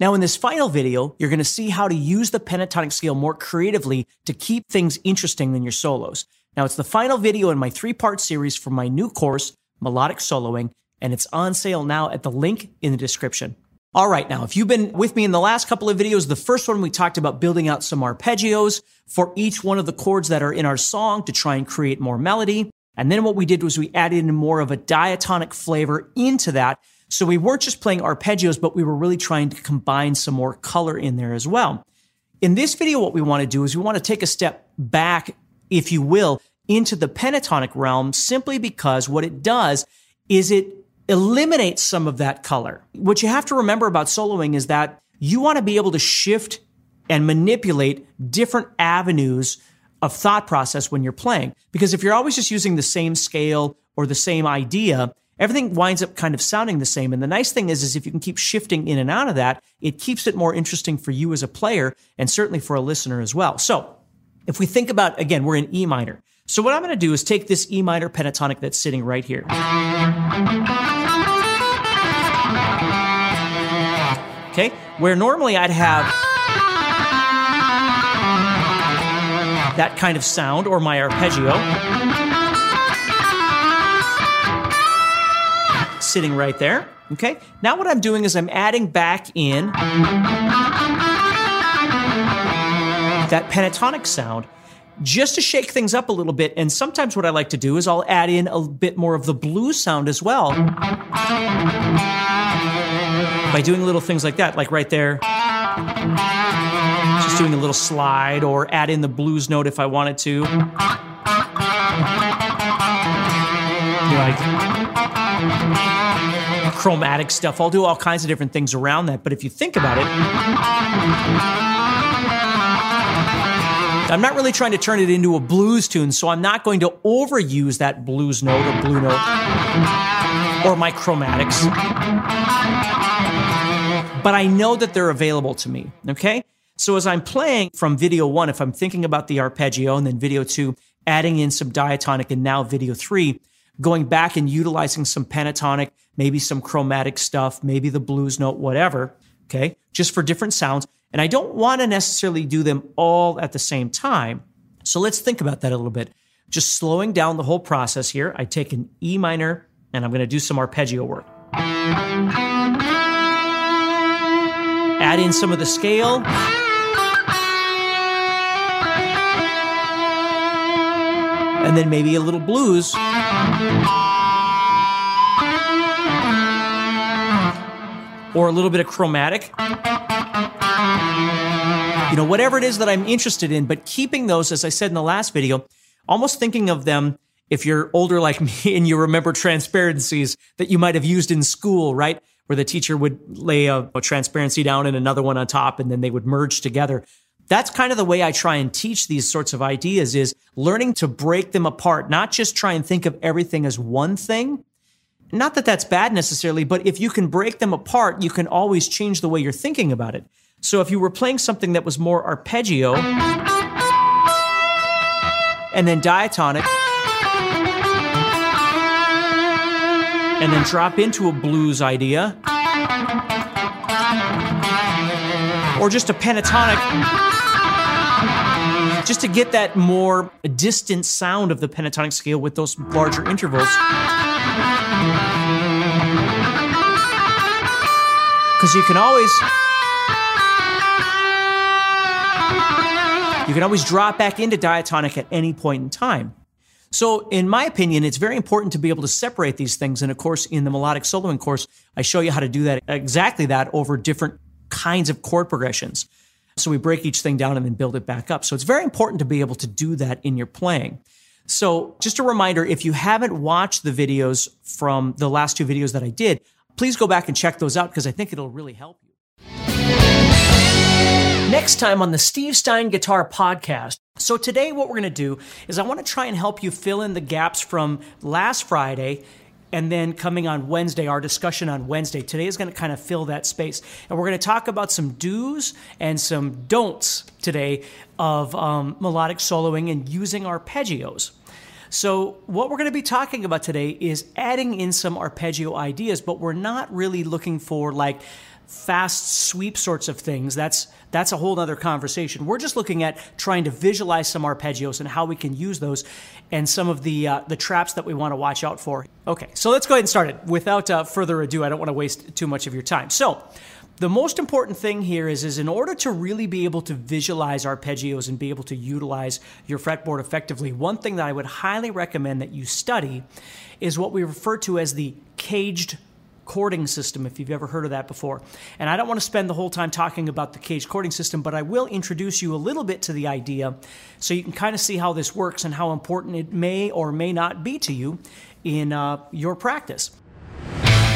Now, in this final video, you're going to see how to use the pentatonic scale more creatively to keep things interesting in your solos. Now, it's the final video in my three part series for my new course, Melodic Soloing, and it's on sale now at the link in the description. All right, now, if you've been with me in the last couple of videos, the first one we talked about building out some arpeggios for each one of the chords that are in our song to try and create more melody. And then what we did was we added in more of a diatonic flavor into that so we weren't just playing arpeggios, but we were really trying to combine some more color in there as well. In this video, what we want to do is we want to take a step back, if you will, into the pentatonic realm simply because what it does is it eliminates some of that color. What you have to remember about soloing is that you want to be able to shift and manipulate different avenues of thought process when you're playing. Because if you're always just using the same scale or the same idea, everything winds up kind of sounding the same. And the nice thing is, is if you can keep shifting in and out of that, it keeps it more interesting for you as a player and certainly for a listener as well. So if we think about, again, we're in E minor. So what I'm going to do is take this E minor pentatonic that's sitting right here. Okay, where normally I'd have that kind of sound or my arpeggio. Sitting right there. Okay. Now what I'm doing is I'm adding back in that pentatonic sound just to shake things up a little bit. And sometimes what I like to do is I'll add in a bit more of the blues sound as well by doing little things like that, like right there. Just doing a little slide or add in the blues note if I wanted to. Like chromatic stuff. I'll do all kinds of different things around that. But if you think about it, I'm not really trying to turn it into a blues tune, so I'm not going to overuse that blues note or blue note or my chromatics. But I know that they're available to me, okay? So as I'm playing from video one, if I'm thinking about the arpeggio and then video two, adding in some diatonic and now video three, going back and utilizing some pentatonic, maybe some chromatic stuff, maybe the blues note, whatever. Okay. Just for different sounds. And I don't want to necessarily do them all at the same time. So let's think about that a little bit. Just slowing down the whole process here. I take an E minor and I'm going to do some arpeggio work. Add in some of the scale. and then maybe a little blues. Or a little bit of chromatic. You know, whatever it is that I'm interested in, but keeping those, as I said in the last video, almost thinking of them if you're older like me and you remember transparencies that you might have used in school, right? Where the teacher would lay a, a transparency down and another one on top, and then they would merge together that's kind of the way I try and teach these sorts of ideas is learning to break them apart, not just try and think of everything as one thing. Not that that's bad necessarily, but if you can break them apart, you can always change the way you're thinking about it. So if you were playing something that was more arpeggio and then diatonic and then drop into a blues idea or just a pentatonic just to get that more distant sound of the pentatonic scale with those larger intervals. Because you can always you can always drop back into diatonic at any point in time. So, in my opinion, it's very important to be able to separate these things. And of course, in the melodic soloing course, I show you how to do that exactly that over different kinds of chord progressions. So we break each thing down and then build it back up. So it's very important to be able to do that in your playing. So just a reminder, if you haven't watched the videos from the last two videos that I did, please go back and check those out because I think it'll really help you. Next time on the Steve Stine Guitar Podcast. So, today, what we're going to do is I want to try and help you fill in the gaps from last Friday and then coming on Wednesday, our discussion on Wednesday. Today is going to kind of fill that space. And we're going to talk about some do's and some don'ts today of um, melodic soloing and using arpeggios. So, what we're going to be talking about today is adding in some arpeggio ideas, but we're not really looking for like fast sweep sorts of things. That's that's a whole other conversation. We're just looking at trying to visualize some arpeggios and how we can use those, and some of the uh, the traps that we want to watch out for. Okay, so let's go ahead and start it. Without uh, further ado, I don't want to waste too much of your time. So. The most important thing here is, is in order to really be able to visualize arpeggios and be able to utilize your fretboard effectively, one thing that I would highly recommend that you study is what we refer to as the CAGED chording system, if you've ever heard of that before. And I don't want to spend the whole time talking about the CAGED chording system, but I will introduce you a little bit to the idea so you can kind of see how this works and how important it may or may not be to you in uh, your practice.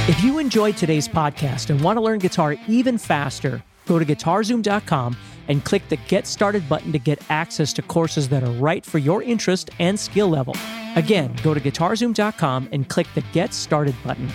If you enjoyed today's podcast and want to learn guitar even faster, go to guitarzoom.com and click the Get Started button to get access to courses that are right for your interest and skill level. Again, go to guitarzoom.com and click the Get Started button.